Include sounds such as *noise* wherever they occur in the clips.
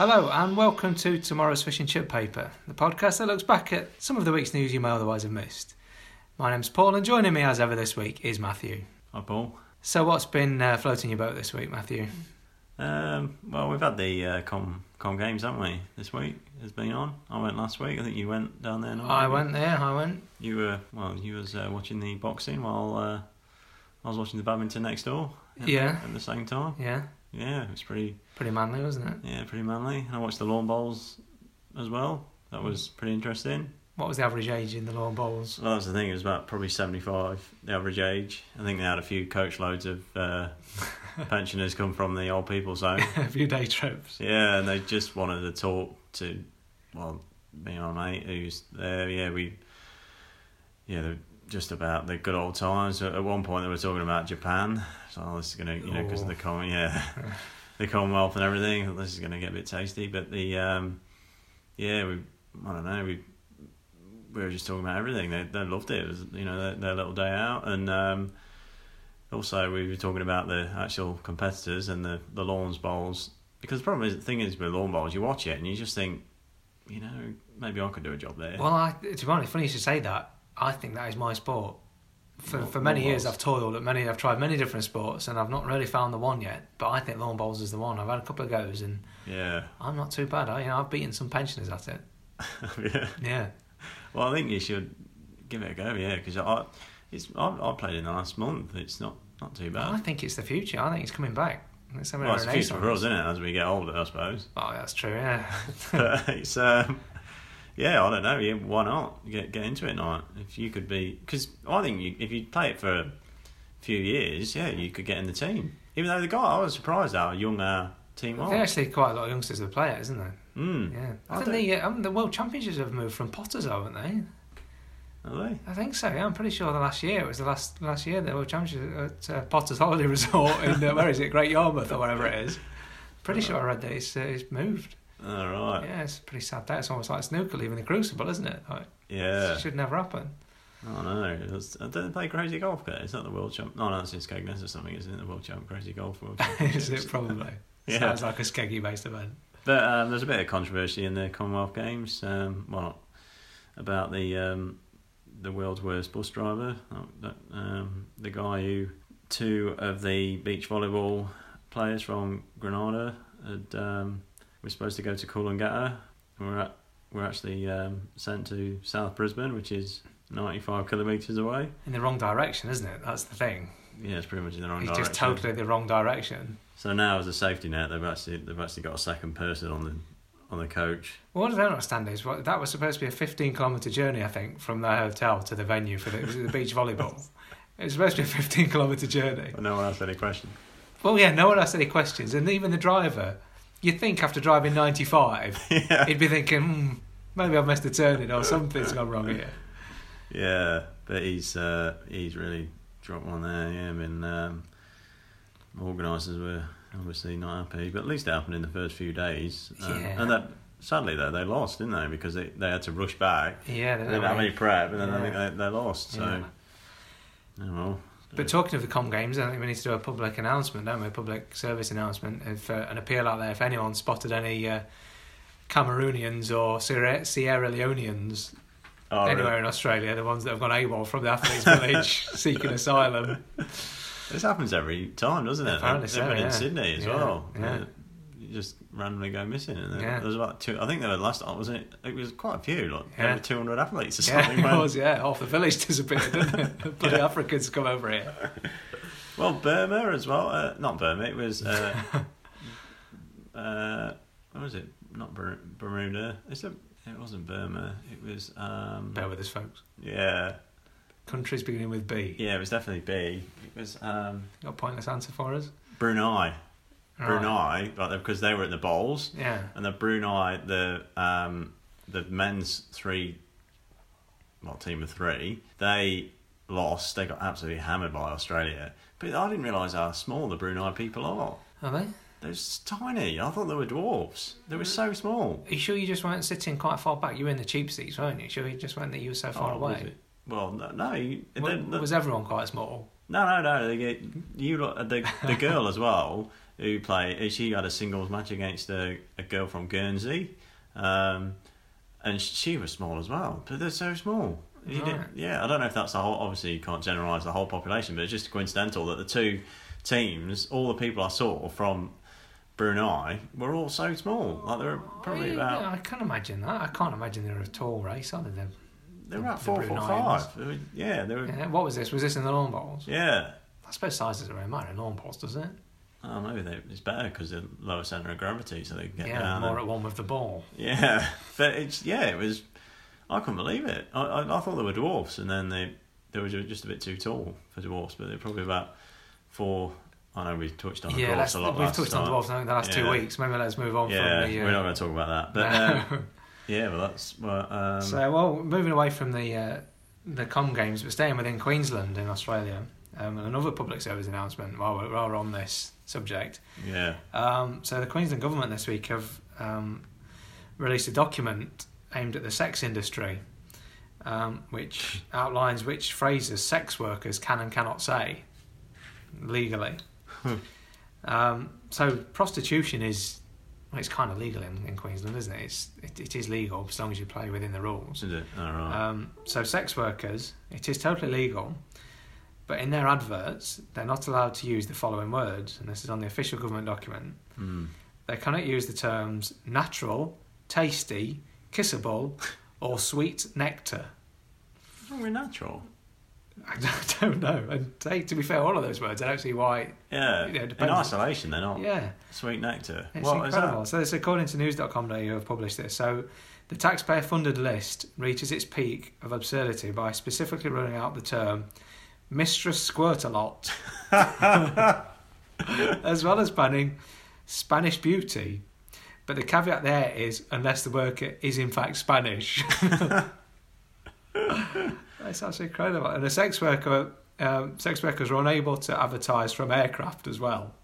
Hello, and welcome to tomorrow's Fish and Chip Paper, the podcast that looks back at some of the week's news you may otherwise have missed. My name's Paul, and joining me as ever this week is Matthew. Hi, Paul. So, what's been uh, floating your boat this week, Matthew? Um, well, we've had the uh, com com games, haven't we? This week has been on. I went last week. I think you went down there. I you? went there, I went. You were well. You was uh, watching the boxing while uh, I was watching the badminton next door. at- Yeah. At the same time. Yeah, Yeah, it was pretty. pretty manly, wasn't it? Yeah, pretty manly. And I watched the lawn bowls as well. That was pretty interesting. What was the average age in the lawn bowls? Well, that's the thing. It was about probably seventy-five, the average age. I think they had a few coach loads of uh, *laughs* pensioners come from the old people's *laughs* home. a few day trips. Yeah, and they just wanted to talk to, well, me and my mate who's there. Yeah, we, yeah, they're just about the good old times. At one point, they were talking about Japan. So oh, this is gonna, you know, because Oh. the com, yeah, *laughs* the Commonwealth and everything. This is gonna get a bit tasty, but the, um, yeah, we, I don't know, we, we were just talking about everything. They they loved it. It was, you know, their, their little day out, and um, also we were talking about the actual competitors and the the lawns bowls because the problem is the thing is with lawn bowls, you watch it and you just think, you know, maybe I could do a job there. Well, I, to be honest, funny you should say that. I think that is my sport. For, for many years. I've toiled at many. I've tried many different sports, and I've not really found the one yet. But I think lawn bowls is the one. I've had a couple of goes, and yeah, I'm not too bad. I, you know, I've beaten some pensioners at it. *laughs* yeah. Yeah, Well, I think you should give it a go. Yeah, because I, it's I, I played in the last month. It's not not too bad. I think it's the future. I think it's coming back. It's Well, it's the future for us, isn't it? As we get older, I suppose. Oh, that's true. Yeah, *laughs* but it's um, yeah, I don't know. Yeah, why not get get into it? Not if you could be because I think you, if you play it for a few years, yeah, you could get in the team. Even though the guy, I was surprised how young our team there's was. actually quite a lot of youngsters that play it, isn't there? Mm. Yeah, I, I think the uh, um, the World Championships have moved from Potters, haven't they? Are they? I think so. Yeah, I'm pretty sure the last year it was the last last year the World Championships at uh, Potter's Holiday *laughs* Resort in uh, where is it, Great Yarmouth or wherever it is. Pretty sure I read that it's, uh, it's moved. All right. Yeah, it's a pretty sad day. It's almost like snooker leaving the crucible, isn't it? Like, Yeah. It should never happen. Oh no, it was, I don't play Crazy Golf. There. It's not the World Champ. No, no, it's in Skegness or something. Isn't it the World Champ Crazy Golf World *laughs* is it probably? *laughs* Yeah. Sounds like a skeggy based event. But um, there's a bit of controversy in the Commonwealth Games. Um, well, about the um, the world's worst bus driver. Oh, um, the guy who two of the beach volleyball players from Grenada had um, were supposed to go to Coolangatta. and We're at, we're actually um, sent to South Brisbane, which is 95 kilometres away. In the wrong direction, isn't it? That's the thing. Yeah, it's pretty much in the wrong It's direction. It's just totally the wrong direction. So now, as a safety net, they've actually they've actually got a second person on the on the coach. Well, what I don't understand is what, that was supposed to be a 15 kilometre journey, I think, from the hotel to the venue for the, the beach volleyball. *laughs* It was supposed to be a 15 kilometre journey. But no one asked any questions. Well, yeah, no one asked any questions, and even the driver. You'd think after driving 95, *laughs* yeah, he'd be thinking, hmm, maybe I've missed a turning or something's gone wrong here. yeah, but he's uh, he's really dropped one there. Yeah, I mean, um, organisers were obviously not happy, but at least it happened in the first few days. Um, Yeah. and that sadly though they lost, didn't they? Because they, they had to rush back. Yeah, They they didn't have any prep, and then I think they, they lost. So, Yeah. oh well. But talking of the Com Games, I think we need to do a public announcement, don't we? A public service announcement. If uh, an appeal out there, if anyone spotted any uh, Cameroonians or Sierra, Sierra Leoneans Oh, really? anywhere in Australia, the ones that have gone AWOL from the athletes' village *laughs* seeking asylum. This happens every time, doesn't it? Apparently so, yeah. in Sydney as Yeah, well. yeah. Just randomly go missing, and there, Yeah. there's about two. I think there were last time, wasn't it? It was quite a few, like Yeah. over two hundred athletes or Yeah, something. it was, yeah. Half the village disappeared, didn't? *laughs* Bloody Yeah. Africans come over here. Well, Burma as well. Uh, not Burma. It was. Uh, *laughs* uh, what was it? Not Ber- Bermuda. It's a, It wasn't Burma. It was. Um, Bear with us, folks. yeah, Countries beginning with B. yeah. It was definitely B. It was um, Got a pointless answer for us? Brunei. Brunei, like because they were at the bowls. Yeah. And the Brunei, the um, the men's three, well, team of three, they lost. They got absolutely hammered by Australia. But I didn't realise how small the Brunei people are. Are they? They're tiny. I thought they were dwarfs. They were so small. Are you sure you just weren't sitting quite far back? You were in the cheap seats, weren't you? Sure you just weren't that you were so far Oh, away? Well, no, no. you- they- was everyone quite small? No, no, no. They get you the the girl as well who play. She had a singles match against a, a girl from Guernsey, um, and she was small as well. But they're so small. Right. yeah, I don't know if that's the whole. Obviously, you can't generalize the whole population, but it's just coincidental that the two teams, all the people I saw from Brunei, were all so small. Like they were probably yeah, about I can't imagine that. I can't imagine they're a tall race, are they? They're- they were about the four foot Bruneians. five. Were- Yeah, they were. Yeah, what was this? Was this in the lawn bowls? Yeah. I suppose size doesn't really matter in lawn bowls, does it? Oh, maybe they, it's better because they're lower centre of gravity, so they can get yeah, down. more and- at one with the ball. Yeah, *laughs* but it's yeah, it was. I couldn't believe it. I, I, I thought they were dwarfs, and then they they were just a bit too tall for dwarfs, but they're probably about four. I know we touched on yeah, dwarfs a lot we've last touched on time. dwarfs I think, the last two weeks. Maybe let's move on Yeah, from the. Uh, we're not going to talk about that, but um, *laughs* yeah, well that's well. Um, so, well, moving away from the uh, the Com Games, but staying within Queensland in Australia, um, and another public service announcement while we're, while we're on this subject. yeah, Um, so, the Queensland government this week have um, released a document aimed at the sex industry, um, which *laughs* outlines which phrases sex workers can and cannot say legally. um, so, prostitution is well, it's kind of legal in, in Queensland, isn't it? It's, it? It is legal as long as you play within the rules. is it? All right. Um, so, sex workers, it is totally legal, but in their adverts, they're not allowed to use the following words, and this is on the official government document. Mm. They cannot use the terms natural, tasty, kissable, or sweet nectar. What's wrong with natural? I *laughs* don't know. And hey, to be fair, all of those words, I don't see why. Yeah, Yeah, it in isolation they're not. Yeah, Sweet nectar. it's What is incredible. that? So, this according to news.com.au you have published this. So, the taxpayer funded list reaches its peak of absurdity by specifically running out the term Mistress Squirt a lot, *laughs* as well as banning Spanish beauty. But the caveat there is unless the worker is in fact Spanish. *laughs* That's actually incredible. And a sex worker, um, sex workers are unable to advertise from aircraft as well.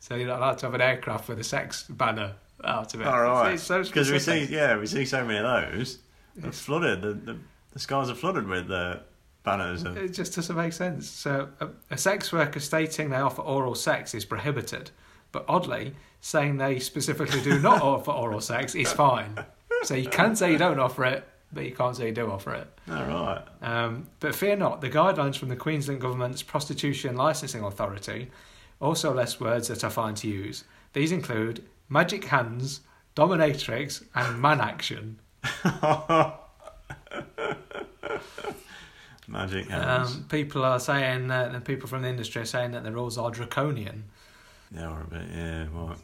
So you're not allowed to have an aircraft with a sex banner out of it. All right. It's so Because we see, yeah, we see so many of those. It's- flooded. The, the the skies are flooded with uh, banners. Of, It just doesn't make sense. So, a, a sex worker stating they offer oral sex is prohibited, but oddly, saying they specifically do not *laughs* offer oral sex is fine. So you can say you don't offer it, but you can't say you do offer it. all right. Um, but fear not, the guidelines from the Queensland Government's Prostitution Licensing Authority also list words that are fine to use. These include magic hands, dominatrix, and man action. *laughs* *laughs* Magic hands. Um, people are saying, that, the people from the industry are saying that the rules are draconian. they are a bit, yeah. Well,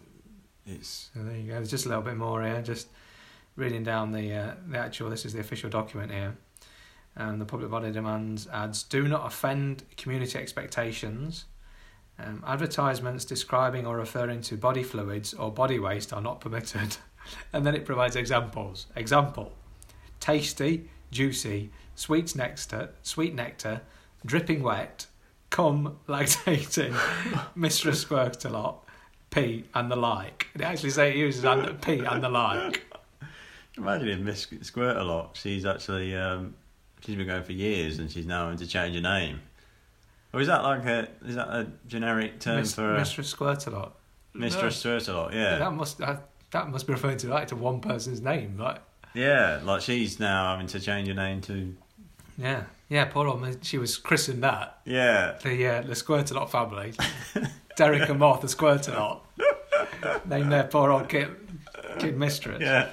it's So there you go. There's just a little bit more here. Just reading down the uh, the actual. This is the official document here. Um, the public body demands ads do not offend community expectations. Um, advertisements describing or referring to body fluids or body waste are not permitted. *laughs* and then it provides examples. Example: tasty, juicy, sweet nectar, sweet nectar, dripping wet, cum, lactating, *laughs* mistress squirt a lot, pee and the like. They actually say it uses and pee and the like. imagine if Miss Squirt a lot. She's actually um, she's been going for years, and she's now having to change her name. Or is that like a is that a generic term Mis- for a mistress squirt a lot. mistress Squirt a lot? Yeah, That must that, that must be referring to like to one person's name. Like yeah. Like she's now having to change her name to yeah, yeah. Poor old. man. She was christened that yeah. the uh, the squirt a lot family. *laughs* Derek and Martha squirt a lot. Named their poor old kid kid mistress. Yeah.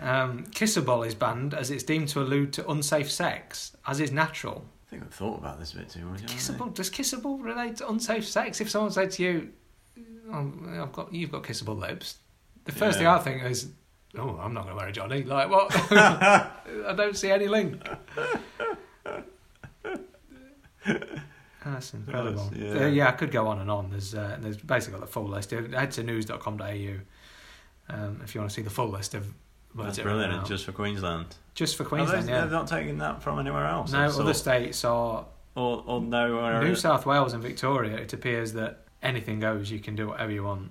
Um, kissable is banned as it's deemed to allude to unsafe sex, as is natural. I think I've thought about this a bit too much. Kissable does kissable relate to unsafe sex? If someone said to you, oh, "I've got you've got kissable lips," the first thing Yeah. I think is, "Oh, I'm not going to marry Johnny." Like what? *laughs* I don't see any link. That's incredible. Yeah. yeah. yeah, I could go on and on. There's uh, there's basically the full list. Head to news.com.au um, if you want to see the full list of That's brilliant. Just for Queensland. just for Queensland. yeah. They're not taking that from anywhere else. No, other states are or or nowhere. New South Wales and Victoria, it appears that anything goes. You can do whatever you want.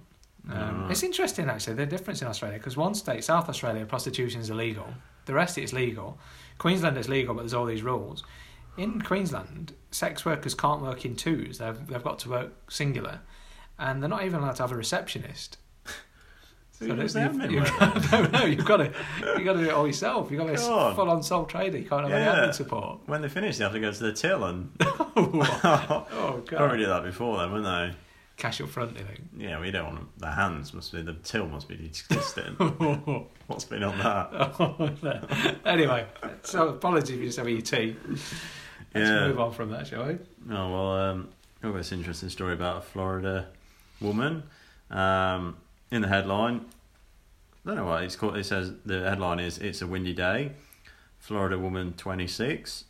Um, Right. It's interesting actually the difference in Australia because one state, South Australia, prostitution is illegal. The rest it's legal. Queensland is legal, but there's all these rules. in Queensland, sex workers can't work in twos. They've they've got to work singular, and they're not even allowed to have a receptionist. *laughs* So who does the you've- admin you've- work? *laughs* no, no, you've got to you've got to do it all yourself. You've got to be a full on sole trader. You can't have Yeah. any admin support. When they finish, they have to go to the till and *laughs* oh probably god, did that before then, wouldn't they? Cash up front. You think? Yeah, we don't want them. The hands must be the till must be disgusting. *laughs* What's been on that? *laughs* anyway, so apologies if you just have your tea. Let's Yeah. move on from that, shall we? Oh well, um, I've got this interesting story about a Florida woman. Um, in the headline, I don't know what it's called. It says the headline is "It's a windy day." Florida woman, twenty six.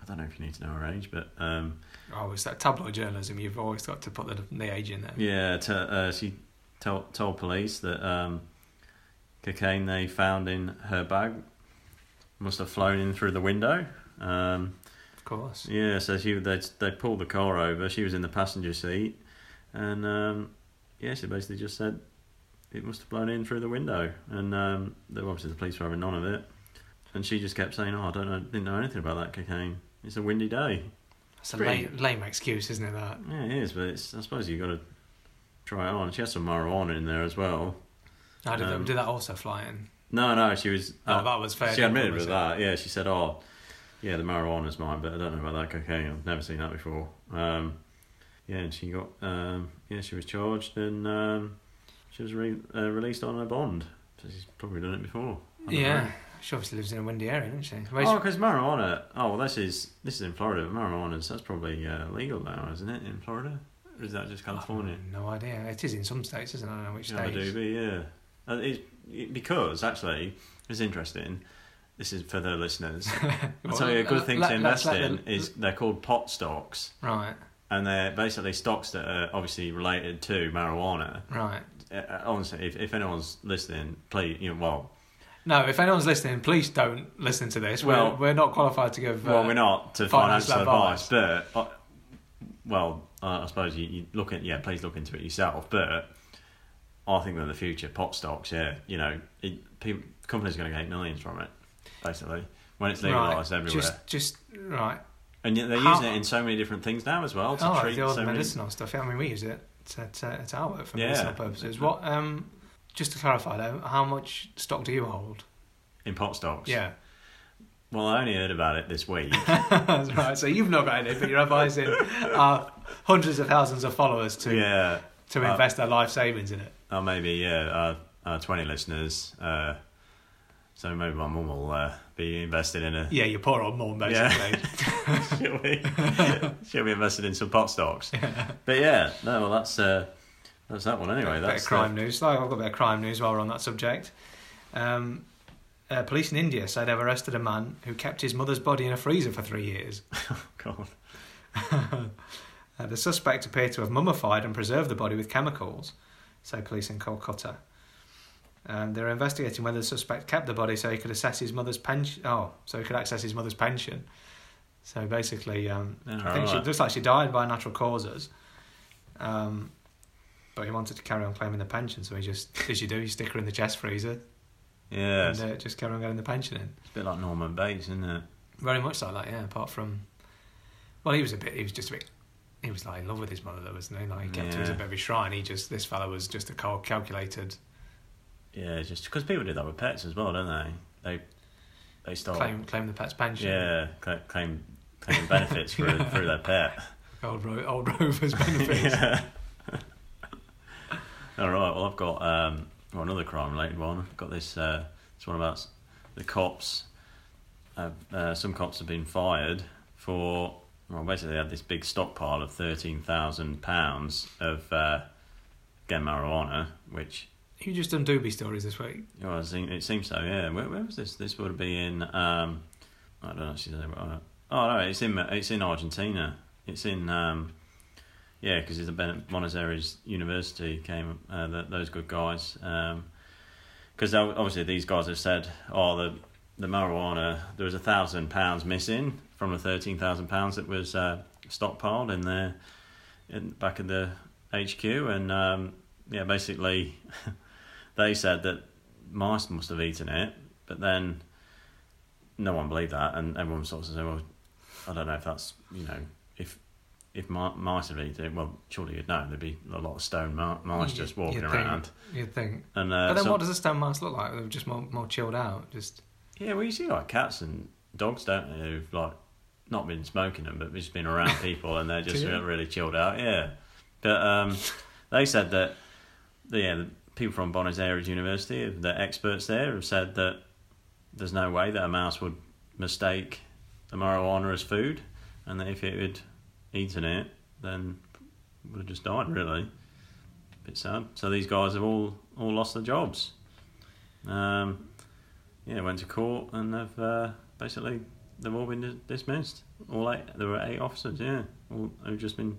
I don't know if you need to know her age, but um, Oh, it's that tabloid journalism. You've always got to put the, the age in there. yeah, t- uh, she told, told police that um, cocaine they found in her bag must have flown in through the window. Um, Of course. Yeah, so she they they pulled the car over. She was in the passenger seat, and um, yeah, she basically just said it must have blown in through the window, and um, obviously the police were having none of it, and she just kept saying, "Oh, I don't know, didn't know anything about that cocaine. It's a windy day." It's a lame, lame excuse, isn't it? That. Yeah, it is, but it's I suppose you've got to try it on. She has some marijuana in there as well. How did, Um, did that also fly in? No, no, she was. Oh, uh, that was fair. she admitted with that. Yeah, she said, "Oh, yeah, the marijuana's mine, but I don't know about that cocaine. I've never seen that before." Um, yeah, and she got um, yeah, she was charged and um, she was re- uh, released on a bond. So she's probably done it before. Yeah. know. She obviously lives in a windy area, doesn't she? Where's- Oh, because marijuana. Oh, well, this is this is in Florida. But marijuana that's probably uh, legal now, isn't it? In Florida, or is that just California? No idea. It is in some states, isn't it? I don't know which Yeah, I states. do, but yeah. It's, it, because actually, it's interesting. This is for the listeners. *laughs* I'll tell you a good thing Let- to invest let in the- is they're called pot stocks, Right, and they're basically stocks that are obviously related to marijuana. right. Uh, uh, honestly, if, if anyone's listening, please, you know, well, No, if anyone's listening, please don't listen to this. Well- we're, we're not qualified to give. well, uh, we're not to financial financial advice, but uh, well, uh, I suppose you, you look at yeah, please look into it yourself. But I think that in the future, pot stocks, yeah, you know, it, people, companies are going to get millions from it, basically when it's legalized right, everywhere. Just, just right. And yet they're How- using it in so many different things now as well to Oh, treat the old so many. medicinal stuff. Yeah, I mean, we use it at, at, at our work for Yeah. medicinal purposes. What? Um, just to clarify though, how much stock do you hold? in pot stocks. Yeah, Well, I only heard about it this week. *laughs* that's right. So you've not got any, but you're advising our hundreds of thousands of followers to yeah. to Uh, invest their life savings in it. Or maybe, yeah, uh, uh, 20 listeners. Uh, so maybe my mum will uh, be invested in a. Yeah, your poor old mum, Yeah. basically. *laughs* she'll, be, *laughs* she'll be invested in some pot stocks. But yeah, no, well, that's uh, that's that one anyway. bit That's of crime news. Like, I've got a bit of crime news while we're on that subject. Um, uh, police in India say they've arrested a man who kept his mother's body in a freezer for three years. The, *laughs* God. *laughs* Uh, the suspect appeared to have mummified and preserved the body with chemicals, say police in Kolkata. Um, they're investigating whether the suspect kept the body so he could assess his mother's pension. Oh, so he could access his mother's pension. So basically, um, Yeah, I think she looks like she died by natural causes. Um, but he wanted to carry on claiming the pension, so he just, *laughs* as you do, you stick her in the chest freezer Yeah, and uh, just carry on getting the pension in. It's a bit like Norman Bates, isn't it? Very much like that, yeah. Apart from, well, he was a bit. He was just a bit. He was like in love with his mother, though, wasn't he? Like he kept her as a Yeah. bit of a shrine. He just this fellow was just a cal- calculated Yeah, just because people do that with pets as well, don't they? They they start claim claim the pet's pension. yeah cla claim claim benefits for Yeah. through their pet. Old Ro- old Rover's benefits. *laughs* yeah. All right. Well, I've got um, well, another crime-related one. I've got this. Uh, this one about the cops. Uh, uh, some cops have been fired for. Well, basically, they had this big stockpile of thirteen thousand pounds of uh, again marijuana, which You just done doobie stories this week. well, it seems, it seems so. Yeah. Where, where was this? This would be in. Um, I don't actually know. Oh no, it's in it's in Argentina. It's in. Um, yeah, because it's a Ben- Buenos Aires University came. Uh, th those good guys. Because obviously these guys have said, oh, the the marijuana there was a thousand pounds missing from the thirteen thousand pounds that was uh, stockpiled in there, in back of the HQ, and um, yeah, basically *laughs* they said that mice must have eaten it, but then no one believed that, and everyone sort of said, well, I don't know if that's you know if if mi- mice had eaten it, well, surely you'd know there'd be a lot of stone mi- mice You- just walking you'd think. around. You'd think. And uh, But then some- what does a stone mouse look like? They're just more, more chilled out. Just Yeah, well, you see like cats and dogs, don't they? Who've like not been smoking them, but just been around *laughs* people, and they're just you? really chilled out. Yeah, but um, *laughs* they said that the, yeah, the people from Buenos Aires University, the experts there, have said that there's no way that a mouse would mistake the marijuana as food, and that if it had eaten it, then would have just died. Really, A bit sad. So these guys have all all lost their jobs. Um, yeah, went to court and they've uh, basically they've all been dismissed. All eight, there were eight officers, yeah, all who've just been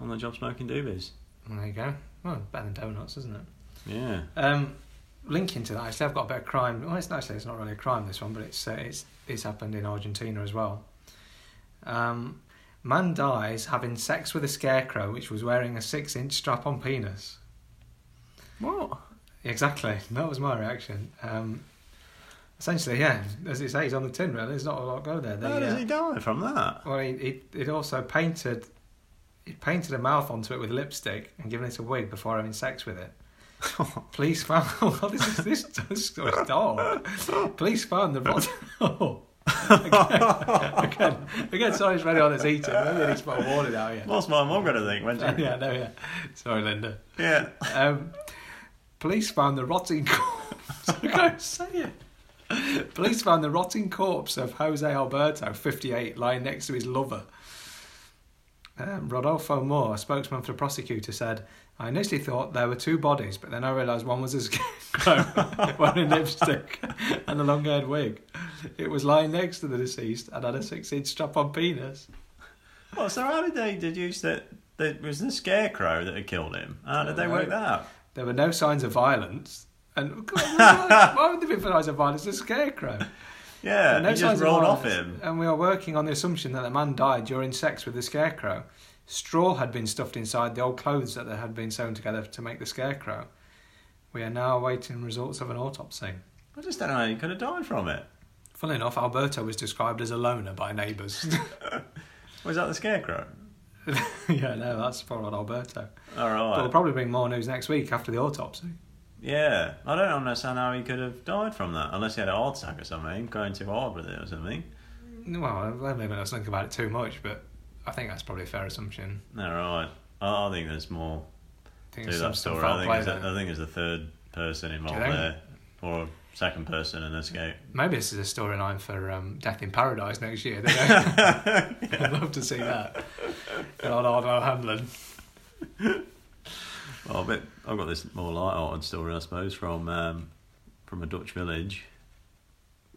on the job smoking doobies. well, there you go. Well, better than donuts, isn't it? Yeah, Um, linking to that, actually, I've got a bit of crime. Well, it's actually it's not really a crime this one, but it's uh, it's it's happened in Argentina as well. Um, man dies having sex with a scarecrow which was wearing a six-inch strap-on penis. what? Exactly, that was my reaction. Um, essentially, yeah, as it says on the tin, really, there's not a lot go there. How does uh, he die from that? Well, he, he it also painted he painted a mouth onto it with lipstick and given it a wig before having sex with it. *laughs* Police found *laughs* oh, this is this, this *laughs* story's dark. Police found the. Again, again, sorry, it's ready on its eating. Maybe I need to put a warning out here. What's my mum gonna think when she? *laughs* yeah, no, yeah. Sorry, Linda. yeah. Um, police found the rotting corpse. *laughs* I can't say it. Police found the rotting corpse of Jose Alberto, 58, lying next to his lover. Um, Rodolfo Moore, a spokesman for the prosecutor, said, I initially thought there were two bodies, but then I realised one was a *laughs* scarecrow wearing lipstick *laughs* and a long haired wig. It was lying next to the deceased and had a six inch strap on penis. Well, so how did they deduce that it was the scarecrow that had killed him? How did they work that out? There were no signs of violence. And *laughs* why would there be signs of violence? The scarecrow. Yeah, no he just of rolled off him. And we are working on the assumption that the man died during sex with the scarecrow. Straw had been stuffed inside the old clothes that they had been sewn together to make the scarecrow. We are now awaiting results of an autopsy. I just don't know how he could have died from it. Funnily enough, Alberto was described as a loner by neighbours. *laughs* *laughs* Was that the scarecrow? *laughs* yeah, no, that's for on Alberto. All right. But we'll probably bring more news next week after the autopsy. Yeah, I don't understand how he could have died from that, unless he had a heart attack or something, going too hard with it or something. Well, I don't us think about it too much, but I think that's probably a fair assumption. All right. I, I think there's more think to that story. I think, play there's a. I think there's a third person involved there, or a second person in this escape. Maybe this is a storyline for um, Death in Paradise next year. *laughs* Don't- I'd love to see that. Old Ardal O'Hanlon. Well, but I've got this more light-hearted story, I suppose, from um, from a Dutch village.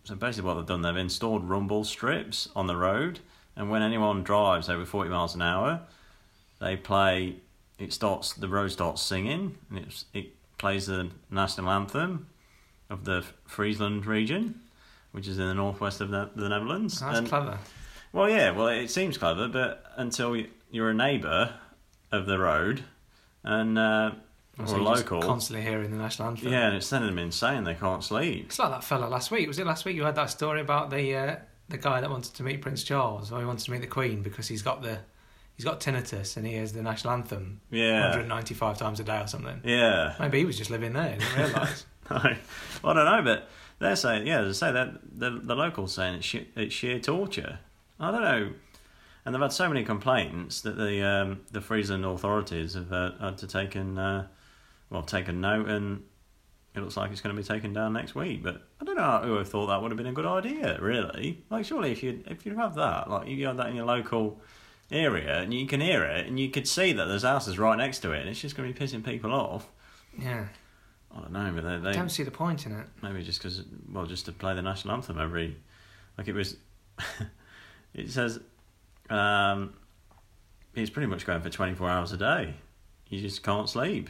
So basically, what they've done, they've installed rumble strips on the road, and when anyone drives over forty miles an hour, they play. It starts. The road starts singing, and it's, it plays the national anthem of the Friesland region, which is in the northwest of the, the Netherlands. That's And- clever. well, yeah, well, it seems clever, but until you're a neighbour of the road and uh, or So local, Constantly hearing the national anthem. yeah, and it's sending them insane. They can't sleep. It's like that fella last week. Was it last week you had that story about the uh, the guy that wanted to meet Prince Charles or he wanted to meet the Queen because he's got the he's got tinnitus and he hears the national anthem Yeah, 195 times a day or something. yeah. Maybe he was just living there. He didn't realise. *laughs* No, well, I don't know, but they're saying, yeah, as I say, that the the locals saying it's sheer, it's sheer torture. I don't know, and they've had so many complaints that the um, the Friesland authorities have uh, had to take an, uh, well taken note, and it looks like it's going to be taken down next week. But I don't know who would have thought that would have been a good idea. Really, like surely if you if you have that, like you have that in your local area and you can hear it and you could see that there's houses right next to it and it's just going to be pissing people off. yeah. I don't know, but they, I they don't see the point in it. Maybe just because, well, just to play the national anthem every, like it was, *laughs* it says, um, it's pretty much going for 24 hours a day. You just can't sleep.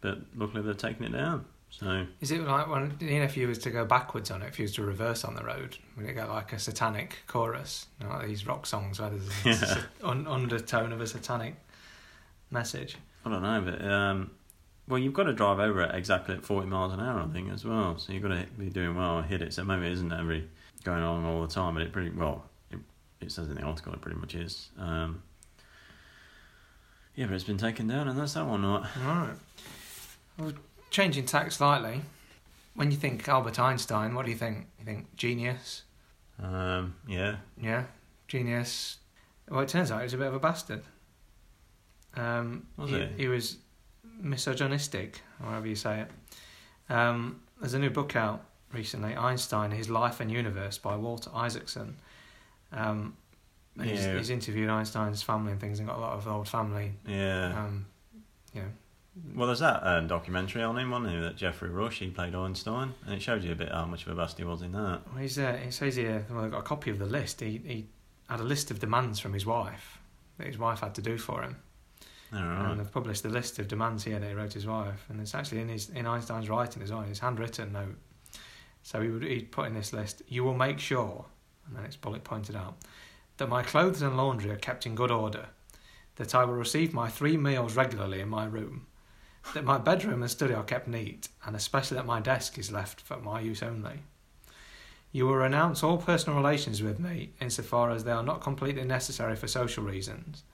But luckily they've taken it down. So, Is it like when you know if you was to go backwards on it, if you was to reverse on the road, would it get like a satanic chorus, you know, like these rock songs where there's *laughs* Yeah. un- undertone of a satanic message? I don't know, but, um, well, you've got to drive over it exactly at 40 miles an hour, I think, as well. So you've got to be doing well, and hit it. So maybe it isn't every going on all the time, but it pretty, well, it it says in the article it pretty much is. Um, yeah, but it's been taken down, and that's that one. Right? Right. Well, changing tack slightly. When you think Albert Einstein, what do you think? You think genius? Um, yeah, Yeah, genius. Well, it turns out he was a bit of a bastard. Um, Was he, he? he was misogynistic, or however you say it. Um, there's a new book out recently, Einstein: His Life and Universe by Walter Isaacson. Um, and he's, Yeah. he's interviewed Einstein's family and things, and got a lot of old family. yeah. Um, you know, Well, there's that uh, documentary on him, wasn't there? That Geoffrey Rush he played Einstein, and it showed you a bit how much of a bast he was in that. Well, he's, uh, he says here, well, I've got a copy of the list. He, he had a list of demands from his wife that his wife had to do for him. All And they've published the list of demands here that he wrote his wife. And it's actually in his in Einstein's writing as well, his handwritten note. So he would he'd put in this list, you will make sure, and then it's bullet pointed out, that my clothes and laundry are kept in good order, that I will receive my three meals regularly in my room, that my bedroom and study are kept neat, and especially that my desk is left for my use only. You will renounce all personal relations with me insofar as they are not completely necessary for social reasons.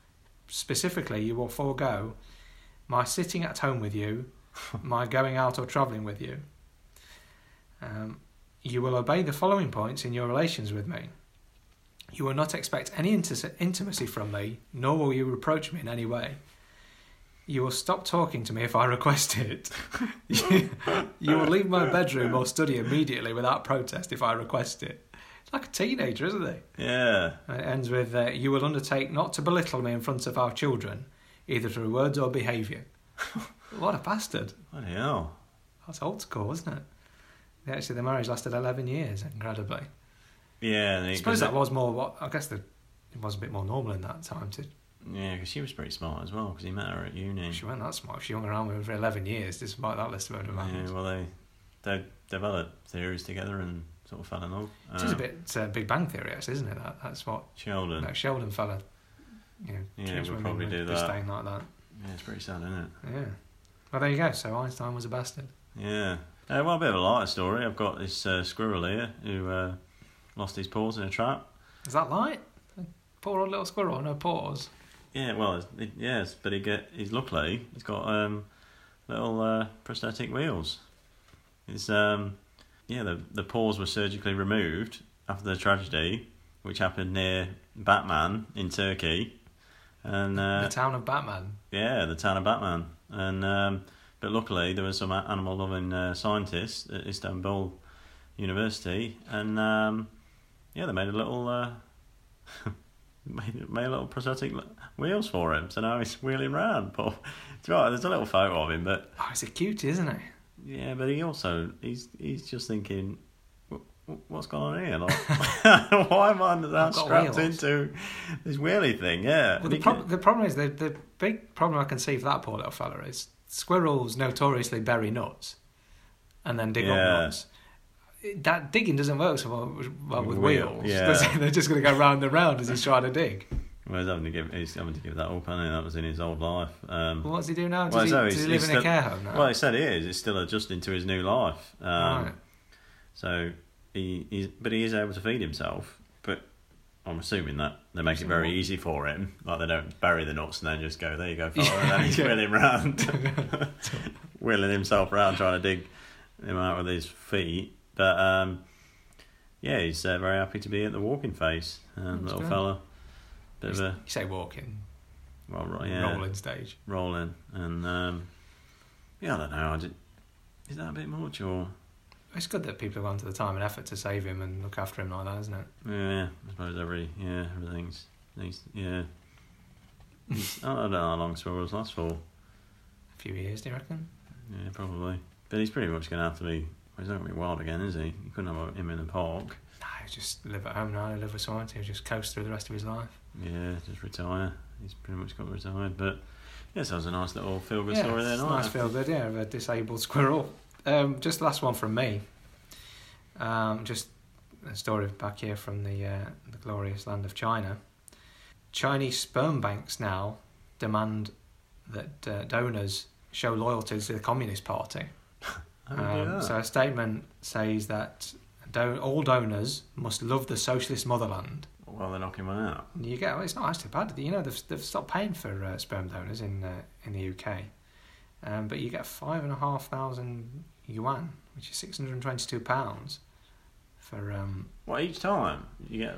Specifically, you will forego my sitting at home with you, *laughs* my going out or travelling with you. Um, you will obey the following points in your relations with me. You will not expect any inti- intimacy from me, nor will you reproach me in any way. You will stop talking to me if I request it. you, you will leave my bedroom or study immediately without protest if I request it. It's like a teenager, isn't it? Yeah. And it ends with, uh, You will undertake not to belittle me in front of our children, either through words or behaviour. *laughs* what a bastard. Bloody hell. That's old school, isn't it? Actually, the marriage lasted 11 years, incredibly. Yeah. I suppose that it- was more, what I guess the, it was a bit more normal in that time. To, Yeah, because she was pretty smart as well, because he met her at uni. She weren't that smart. She hung around with her for 11 years, despite that list of demands. Yeah, well, they they developed theories together and sort of fell in love. Which is a Um, bit uh, Big Bang Theory, actually, isn't it? That, that's what Sheldon. that Sheldon fella, you know, Yeah, we'll probably do that. disdain like that. Yeah, it's pretty sad, isn't it? Yeah. Well, there you go. So Einstein was a bastard. Yeah. Uh, well, a bit of a lighter story. I've got this uh, squirrel here who uh, lost his paws in a trap. Is that light? Poor old little squirrel, no paws. Yeah, well, it, yes, but he get he's luckily he's got um, little uh, prosthetic wheels. It's um, yeah, the the paws were surgically removed after the tragedy, which happened near Batman in Turkey, and uh, the town of Batman. Yeah, the town of Batman. And um, but luckily there were some animal loving uh, scientists at Istanbul University, and um, yeah, they made a little uh, *laughs* made, made a little prosthetic wheels for him. So now he's wheeling round. But you know there's a little photo of him, but Oh, he's a cutie, isn't it? yeah, but he also he's he's just thinking. "Wh- wh- What's going on here? Like, *laughs* why am I I've strapped wheels." into this wheelie thing? Yeah. Well, the, He prob- can- the problem is the the big problem I can see for that poor little fella is squirrels notoriously bury nuts and then dig Yeah. up nuts. That digging doesn't work so well, well with Wheel, wheels. yeah. *laughs* They're just going to go round and round as he's trying to dig. Well, he's having to give he's having to give that up, hasn't he? That was in his old life. Um, Well, what's he do now? Does, Well, he, so does he live in a care home now? well, he said he is. He's still adjusting to his new life. Um, right. So he, he's, but he is able to feed himself. But I'm assuming that they make it very easy for him. Like they don't bury the nuts and then just go, there you go, fella. *laughs* and then he's Yeah. wheeling round, *laughs* wheeling himself around trying to dig him out with his feet. But um, yeah, he's uh, very happy to be at the walking face, um, little good. fella. Bit of You a say walking, well, right, yeah, rolling stage. rolling, and um, yeah, I don't know. I just, is that a bit much or? It's good that people have gone to the time and effort to save him and look after him like that, isn't it? Yeah, I suppose every yeah everything's needs yeah. I don't know how long squirrels last for. A few years, do you reckon? Yeah, probably. But he's pretty much going to have to be. He's not going to be wild again, is he? You couldn't have him in the park. No, he just live at home now. He live with science, He'll just coast through the rest of his life. Yeah, just retire. He's pretty much got retired. But yeah, that was a nice little feel good yeah, story there. nice feel good. Yeah, of a disabled squirrel. Um, just last one from me. Um, just a story back here from the uh, the glorious land of China. Chinese sperm banks now demand that uh, donors show loyalty to the Communist Party. How do you do Um, so a statement says that do- all donors must love the socialist motherland. Well, they're knocking one out. You get well, it's not actually bad. You know they've they've stopped paying for uh, sperm donors in uh, in the UK, um, but you get five and a half thousand yuan, which is six hundred and twenty two pounds for um What each time you get?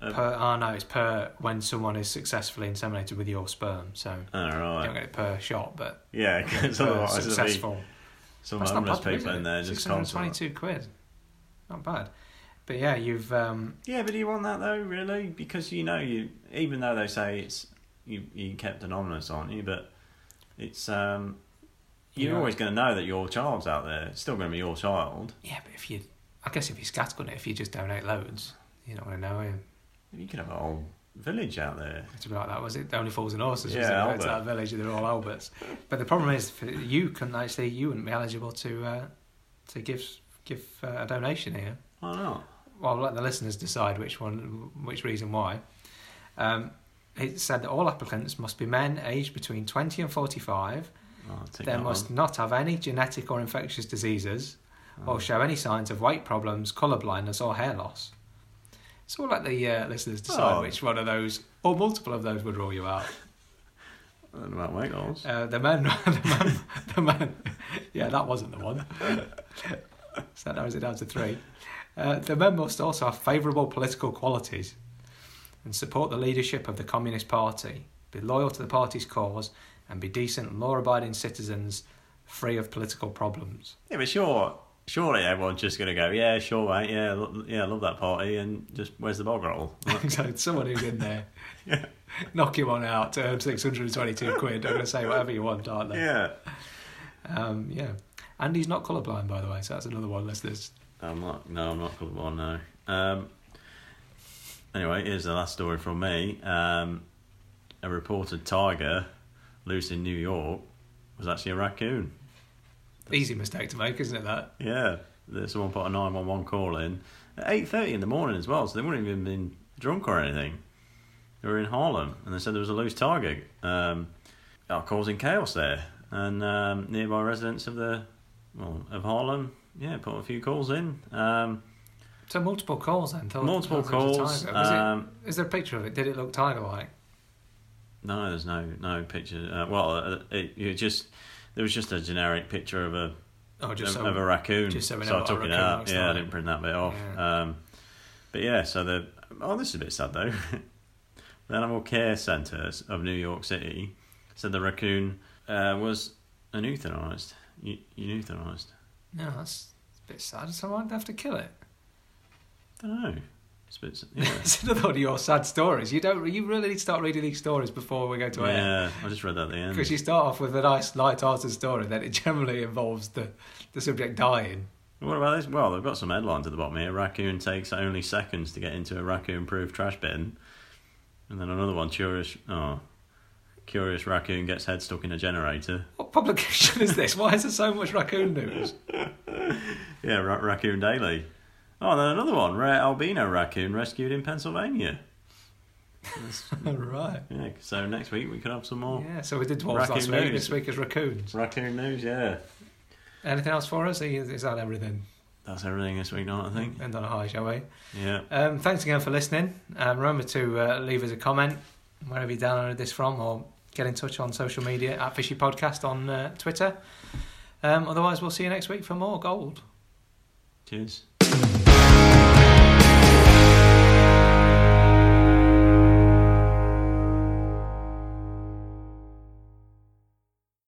Uh, per. Oh no, it's per when someone is successfully inseminated with your sperm. So oh, you don't get it per shot, but Yeah, you get it because otherwise there'll be successful. Some That's not homeless bad, people in there just Six hundred and twenty two quid. Not bad, but yeah, you've um Yeah, but do you want that though, really? Because you know, you even though they say it's you you kept anonymous, aren't you? But it's um, you're Yeah. always going to know that your child's out there. It's still going to be your child. yeah, but if you, I guess if you scattergun it, if you just donate loads, you're not going to know him. You could have a whole village out there. be like that, was it? Only Fools and Horses, was Yeah, it? To Albert. that village, they're all Alberts. But the problem is, you couldn't actually, you wouldn't be eligible to uh, to give give uh, a donation here. Why not? Well, I'll let the listeners decide which one, which reason why. Um, it said that all applicants must be men aged between 20 and 45. Oh, They must one. not have any genetic or infectious diseases Oh. or show any signs of weight problems, colour blindness, or hair loss. So we'll let the uh, listeners decide Oh. which one of those, or multiple of those, would rule you out. I don't know about. Uh, the men, *laughs* the man, the man. Yeah, that wasn't the one. *laughs* so that narrows it down to three. Uh, the men must also have favourable political qualities and support the leadership of the Communist Party, be loyal to the party's cause, and be decent, law-abiding citizens, free of political problems. Yeah, but sure, surely everyone's just going to go, yeah, sure, mate, yeah, lo- yeah, love that party, and just where's the bog roll? *laughs* so it's someone who's in there, *laughs* Yeah. knock you one out to earn six hundred and twenty-two quid. I'm going to say whatever you want, aren't they? yeah. Um, yeah. And he's not colourblind, by the way, so that's another one. Listeners, I'm not. No, I'm not colourblind. No. Um, anyway, here's the last story from me. Um, a reported tiger loose in New York was actually a raccoon. Easy mistake to make, isn't it? That. Yeah, there's someone put a nine one one call in at eight thirty in the morning as well, so they wouldn't even been drunk or anything. They were in Harlem, and they said there was a loose tiger um, uh, causing chaos there, and um, nearby residents of the well of Harlem, yeah, put a few calls in. Um, So multiple calls then. Thought, multiple thought calls. Um, it, is there a picture of it? Did it look tiger-like? No, there's no no picture. Uh, well, uh, it, it just there was just a generic picture of a Oh, just of, so. of a raccoon. just so I took it out. Yeah, I didn't print that bit off. Yeah. Um, but yeah, so the oh, this is a bit sad though. *laughs* the Animal Care Centre of New York City said the raccoon uh, was an euthanized. Eu- euthanized. no, that's a bit sad. So why'd they have to kill it? I don't know. It's. *laughs* Yeah. it's another one of your sad stories. You don't. You really need to start reading these stories before we go to air. yeah, I just read that at the end. Because you start off with a nice, light-hearted story, then it generally involves the the subject dying. What about this? Well, they've got some headlines at the bottom here. Raccoon takes only seconds to get into a raccoon-proof trash bin, and then another one. Curious, oh, curious raccoon gets head stuck in a generator. What publication is this? Why is there so much raccoon news? *laughs* Yeah, Ra- Raccoon Daily. Oh, and then another one. Rare albino raccoon rescued in Pennsylvania. *laughs* right. Yeah, so next week we could have some more Yeah. So we did dwarves last week. news. This week is raccoons. raccoon news. Yeah, Anything else for us? Is is that everything? that's everything this week, not I think. End on a high, shall we? Yeah, Um, thanks again for listening. Um, remember to uh, leave us a comment wherever you downloaded this from, or get in touch on social media at Fishy Podcast on uh, Twitter. Um, otherwise, we'll see you next week for more gold. cheers.